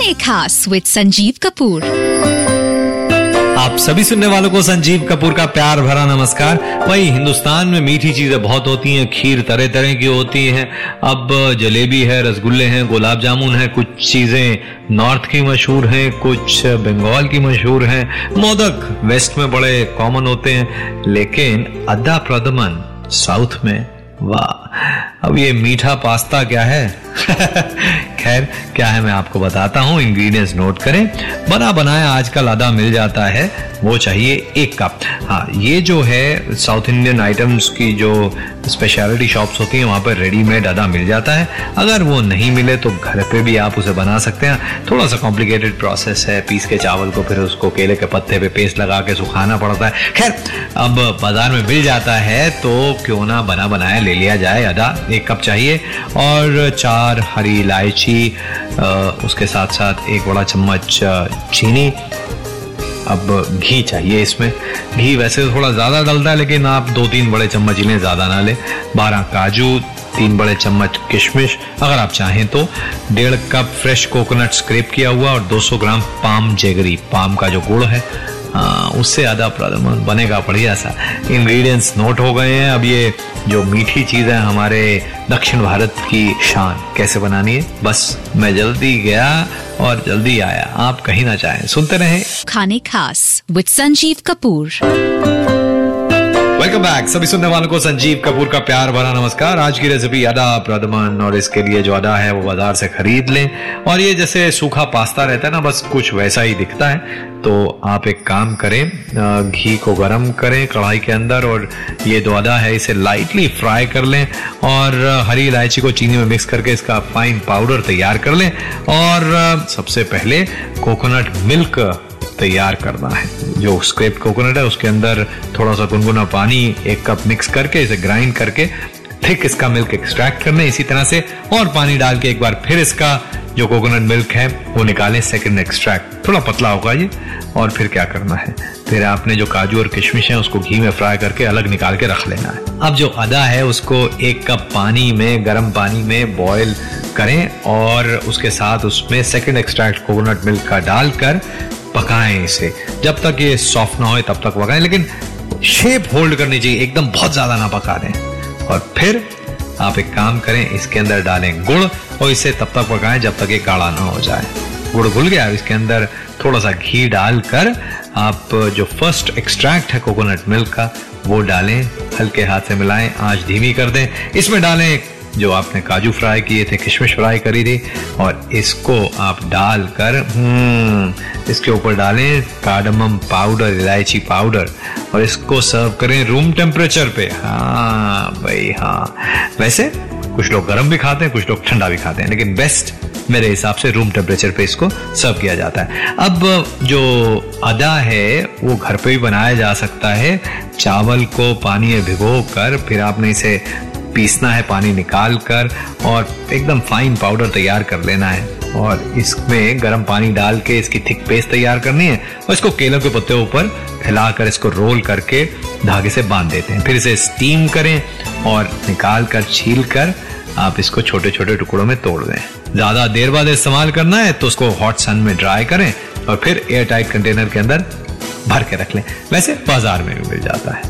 खास विद संजीव कपूर। आप सभी सुनने वालों को संजीव कपूर का प्यार भरा नमस्कार। वही हिंदुस्तान में मीठी चीज़ें बहुत होती हैं, खीर तरह तरह की होती हैं। अब जलेबी है, रसगुल्ले हैं, गुलाब जामुन है, कुछ चीज़ें नॉर्थ की मशहूर हैं, कुछ बंगाल की मशहूर हैं। मोदक वेस्ट में बड़े कॉमन होते हैं, लेकिन अद्दा प्रदमन साउथ में, वाह। अब ये मीठा पास्ता क्या है? खैर, क्या है मैं आपको बताता हूँ इंग्रेडिएंट्स नोट करें। बना बनाया आजकल आधा मिल जाता है, वो चाहिए एक कप हाँ ये जो है साउथ इंडियन आइटम्स की जो स्पेशलिटी शॉप्स होती हैं, वहाँ पर रेडीमेड आधा मिल जाता है। अगर वो नहीं मिले तो घर पे भी आप उसे बना सकते हैं। थोड़ा सा कॉम्प्लिकेटेड प्रोसेस है, पीस के चावल को, फिर उसको केले के पत्ते पे पेस्ट लगा के सुखाना पड़ता है। खैर, अब बाज़ार में मिल जाता है तो क्यों ना बना बनाया, ले लिया जाए, आधा एक कप चाहिए। और चार हरी इलायची उसके साथ साथ एक बड़ा चम्मच चीनी। अब घी चाहिए इसमें। घी वैसे तो थोड़ा ज़्यादा डलता है, लेकिन आप दो तीन बड़े चम्मच इन्हें ज़्यादा ना लें। बारह काजू, तीन बड़े चम्मच किशमिश, अगर आप चाहें तो। डेढ़ कप फ्रेश कोकोनट स्क्रेप किया हुआ और 200 ग्राम पाम जेगरी। पाम का जो गुड़ हाँ उससे ज़्यादा बनेगा, बढ़िया सा। इंग्रेडिएंट्स नोट हो गए हैं। अब ये जो मीठी चीज़ है हमारे दक्षिण भारत की शान, कैसे बनानी है? बस मैं जल्दी गया और जल्दी आया। आप कहीं ना चाहें। सुनते रहे। खाने खास with Sanjeev Kapoor. Welcome back सभी सुनने वालों को संजीव कपूर का प्यार भरा नमस्कार। आज की रेसिपी अदा, प्रदमन, और इसके लिए जो अदा है, वो बाज़ार से खरीद लें। और ये जैसे सूखा पास्ता रहता है ना, बस कुछ वैसा ही दिखता है। तो आप एक काम करें घी को गर्म करें कढ़ाई के अंदर, और ये जो अदा है, इसे लाइटली फ्राई कर लें। और हरी इलायची को चीनी में मिक्स करके इसका फाइन पाउडर तैयार कर लें। और सबसे पहले कोकोनट मिल्क तैयार करना है। जो स्क्रेप कोकोनट है, उसके अंदर थोड़ा सा गुनगुना पानी, एक कप मिक्स करके, इसे ग्राइंड करके थिक इसका मिल्क एक्सट्रैक्ट करना इसी तरह से, और पानी डाल के एक बार फिर इसका जो कोकोनट मिल्क है, वो निकालें सेकंड एक्सट्रैक्ट थोड़ा पतला होगा ये, और फिर क्या करना है? फिर आपने जो काजू और किशमिश है, उसको घी में फ्राई करके अलग निकाल के रख लेना है। अब जो अदा है, उसको एक कप पानी में, गर्म पानी में बॉईल करें, और उसके साथ उसमें सेकंड एक्सट्रैक्ट कोकोनट मिल्क का डालकर पकाएँ इसे। जब तक ये सॉफ्ट ना हो तब तक पकाएँ। लेकिन शेप होल्ड करनी चाहिए, एकदम बहुत ज़्यादा ना पका दें। और फिर आप एक काम करें, इसके अंदर डालें गुड़ और इसे तब तक पकाएँ जब तक ये गाढ़ा ना हो जाए। गुड़ घुल गया इसके अंदर थोड़ा सा घी डालकर आप जो फ़र्स्ट एक्सट्रैक्ट है कोकोनट मिल्क का, वो डालें, हल्के हाथ से मिलाएँ, आँच धीमी कर दें। इसमें डालें जो आपने काजू फ्राई किए थे किशमिश फ्राई करी थी और इसको आप डालकर हम्म, इसके ऊपर डालें कार्डमम पाउडर इलायची पाउडर और इसको सर्व करें रूम टेम्परेचर पे। हाँ भाई हाँ। वैसे कुछ लोग गर्म भी खाते हैं कुछ लोग ठंडा भी खाते हैं लेकिन बेस्ट मेरे हिसाब से रूम टेम्परेचर पे इसको सर्व किया जाता है। अब जो अदा है वो घर पे भी बनाया जा सकता है। चावल को पानी में भिगो कर फिर आपने इसे पीसना है पानी निकाल कर और एकदम फाइन पाउडर तैयार कर लेना है। और इसमें गर्म पानी डाल के इसकी थिक पेस्ट तैयार करनी है और इसको केलों के पत्ते ऊपर फैलाकर इसको रोल करके धागे से बाँध देते हैं। फिर इसे स्टीम करें और निकाल कर छील कर आप इसको छोटे छोटे टुकड़ों में तोड़ दें। ज़्यादा देर बाद इस्तेमाल करना है तो उसको हॉट सन में ड्राई करें और फिर एयर टाइट कंटेनर के अंदर भर के रख लें। वैसे बाज़ार में भी मिल जाता है।